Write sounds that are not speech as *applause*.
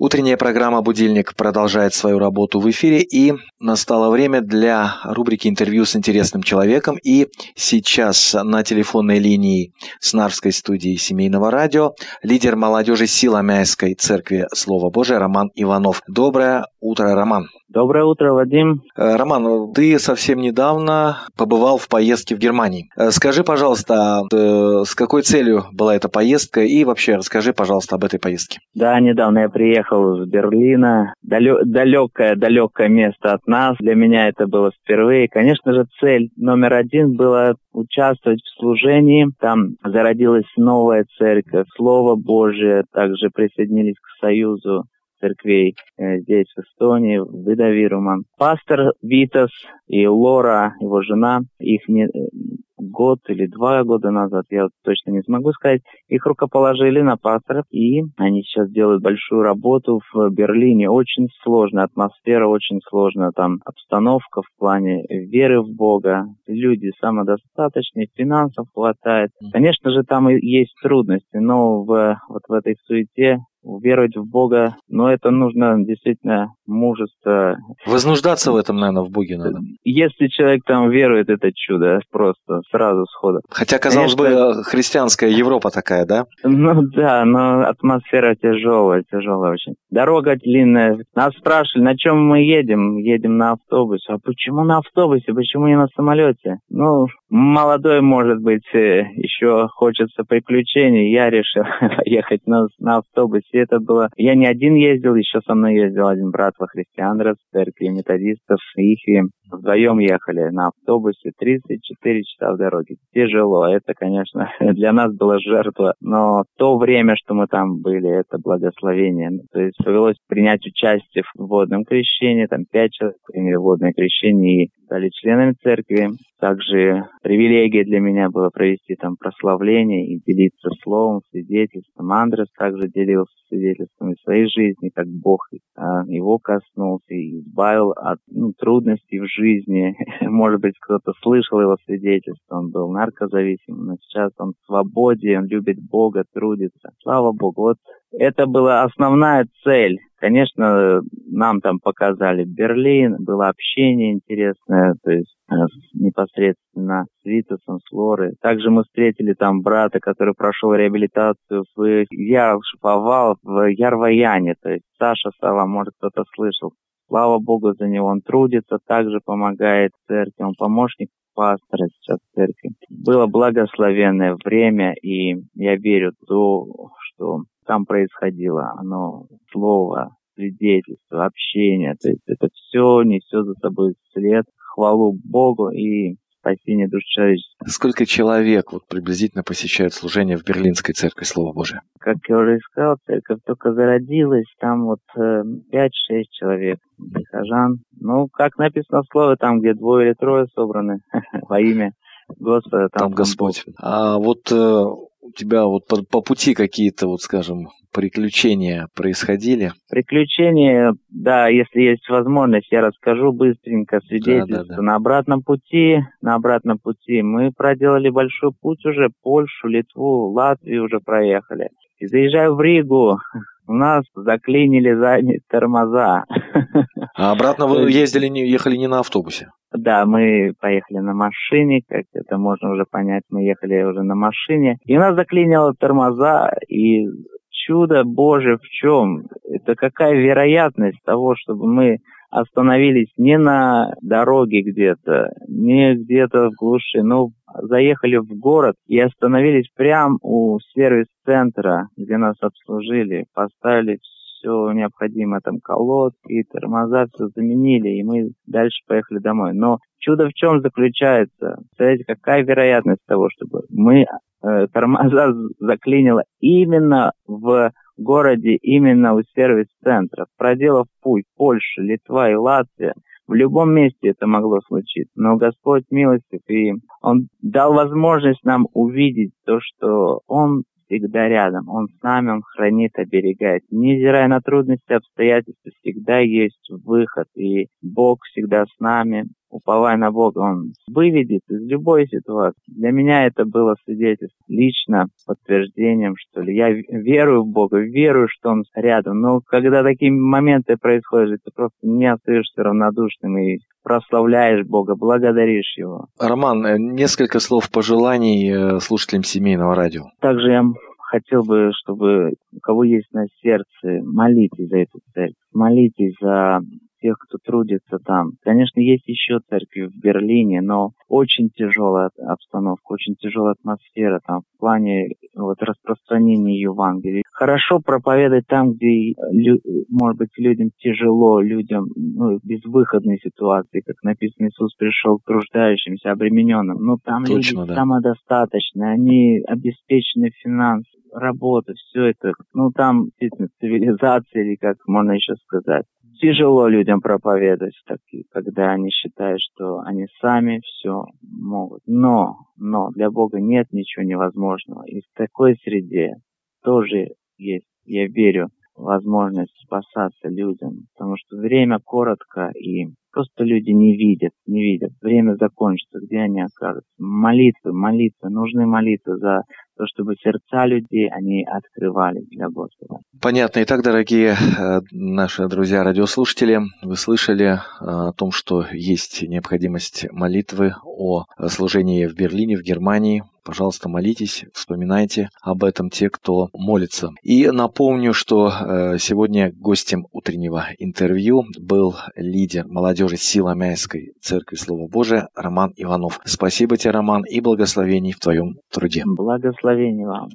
Утренняя программа «Будильник» продолжает свою работу в эфире, и настало время для рубрики «Интервью с интересным человеком». И сейчас на телефонной линии с Нарвской студии семейного радио лидер молодежи Силамяйской церкви Слова Божия Роман Иванов. Доброе утро, Роман. Доброе утро, Вадим. Э, Роман, ты совсем недавно побывал в поездке в Германии. Э, скажи, пожалуйста, э, с какой целью была эта поездка и вообще расскажи, пожалуйста, об этой поездке. Да, недавно я приехал из Берлина. Далекое-далекое место от нас. Для меня это было впервые. Конечно же, цель номер один была участвовать в служении. Там зародилась новая церковь, Слово Божие. Также присоединились к Союзу церквей э, здесь, в Эстонии, в Видавируман. Пастор Витас и Лора, его жена, их не, год или два года назад, я вот точно не смогу сказать, их рукоположили на пасторов, и они сейчас делают большую работу в Берлине. Очень сложная атмосфера, очень сложная там обстановка в плане веры в Бога. Люди самодостаточные, финансов хватает. Конечно же, там и есть трудности, но в, вот в этой суете веровать в Бога, но это нужно действительно мужество. Вознуждаться в этом, наверное, в Боге надо. Если человек там верует, это чудо просто сразу сходу. Хотя, казалось Конечно, бы, христианская Европа такая, да? Ну да, но атмосфера тяжелая, тяжелая очень. Дорога длинная. Нас спрашивали, на чем мы едем? Едем на автобусе. А почему на автобусе? Почему не на самолете? Ну, молодой, может быть, э, еще хочется приключений. Я решил *laughs* ехать на, на автобусе. Это было... Я не один ездил, еще со мной ездил один брат во христиан, церкви методистов. Их вдвоем ехали на автобусе 34 часа в дороге. Тяжело. Это, конечно, *laughs* для нас была жертва. Но то время, что мы там были, это благословение. То есть повелось принять участие в водном крещении. Там пять человек приняли водное крещение и стали членами церкви. Также привилегия для меня была провести там прославление и делиться словом, свидетельством. Андрес также делился свидетельством своей жизни, как Бог а, его коснулся и избавил от ну, трудностей в жизни. *laughs* Может быть, кто-то слышал его свидетельство, он был наркозависимым, но сейчас он в свободе, он любит Бога, трудится. Слава Богу. Вот это была основная цель. Конечно, нам там показали Берлин, было общение интересное, то есть э, непосредственно с Витасом, с Лорой. Также мы встретили там брата, который прошел реабилитацию в Яршповал, в Ярваяне, то есть Саша Сава, может кто-то слышал. Слава Богу за него, он трудится, также помогает церкви, он помощник пастора сейчас в церкви. Было благословенное время, и я верю в то, что там происходило. Оно слово, свидетельство, общение. То есть это все несет за собой след, хвалу Богу и спасение душ человечества. Сколько человек вот приблизительно посещают служение в Берлинской церкви Слова Божия? Как я уже сказал, церковь только зародилась, там вот э, 5-6 человек, прихожан. Ну, как написано в слове, там, где двое или трое собраны *laughs* во имя Господа. Там, там Господь. А вот э, у тебя вот по, по пути какие-то, вот скажем, приключения происходили? Приключения, да, если есть возможность, я расскажу быстренько свидетельство. Да, да, да. На обратном пути, на обратном пути мы проделали большой путь уже, Польшу, Литву, Латвию уже проехали. И заезжаю в Ригу, у нас заклинили задние тормоза. А обратно вы ездили, не, ехали не на автобусе? Да, мы поехали на машине, как это можно уже понять, мы ехали уже на машине. И у нас заклинило тормоза, и чудо Божие в чем? Это какая вероятность того, чтобы мы остановились не на дороге где-то, не где-то в глуши, но заехали в город и остановились прямо у сервис-центра, где нас обслужили, поставили все необходимое, там колодки, тормоза, все заменили, и мы дальше поехали домой. Но чудо в чем заключается? Представляете, какая вероятность того, чтобы мы э, тормоза заклинило именно в городе, именно у сервис-центра, проделав путь Польша, Литва и Латвия, в любом месте это могло случиться. Но Господь милостив, и Он дал возможность нам увидеть то, что Он всегда рядом. Он с нами, Он хранит, оберегает. Невзирая на трудности, обстоятельства, всегда есть выход. И Бог всегда с нами. Уповай на Бога, Он выведет из любой ситуации. Для меня это было свидетельство, лично подтверждением, что ли. Я верую в Бога, верую, что Он рядом. Но когда такие моменты происходят, ты просто не остаешься равнодушным и прославляешь Бога, благодаришь Его. Роман, э, несколько слов пожеланий э, слушателям семейного радио. Также я хотел бы, чтобы у кого есть на сердце, молитесь за эту церковь, молитесь за тех, кто трудится там. Конечно, есть еще церкви в Берлине, но очень тяжелая обстановка, очень тяжелая атмосфера там в плане вот, распространения Евангелия. Хорошо проповедовать там, где, может быть, людям тяжело, людям ну, безвыходной ситуации, как написано, Иисус пришел к труждающимся, обремененным. Но там Точно, люди да. самодостаточные, они обеспечены финансово, работа, все это, ну там действительно цивилизация или как можно еще сказать тяжело людям проповедовать, таки, когда они считают, что они сами все могут. Но, но для Бога нет ничего невозможного. И в такой среде тоже есть, я верю, возможность спасаться людям, потому что время коротко и просто люди не видят, не видят. Время закончится, где они окажутся. Молитвы, молитвы, нужны молитвы за то, чтобы сердца людей, они открывались для Господа. Понятно. Итак, дорогие э, наши друзья-радиослушатели, вы слышали э, о том, что есть необходимость молитвы о служении в Берлине, в Германии, Пожалуйста, молитесь, вспоминайте об этом те, кто молится. И напомню, что э, сегодня гостем утреннего интервью был лидер молодежи Сила Мяйской Церкви Слова Божия Роман Иванов. Спасибо тебе, Роман, и благословений в твоем труде. Благословений вам.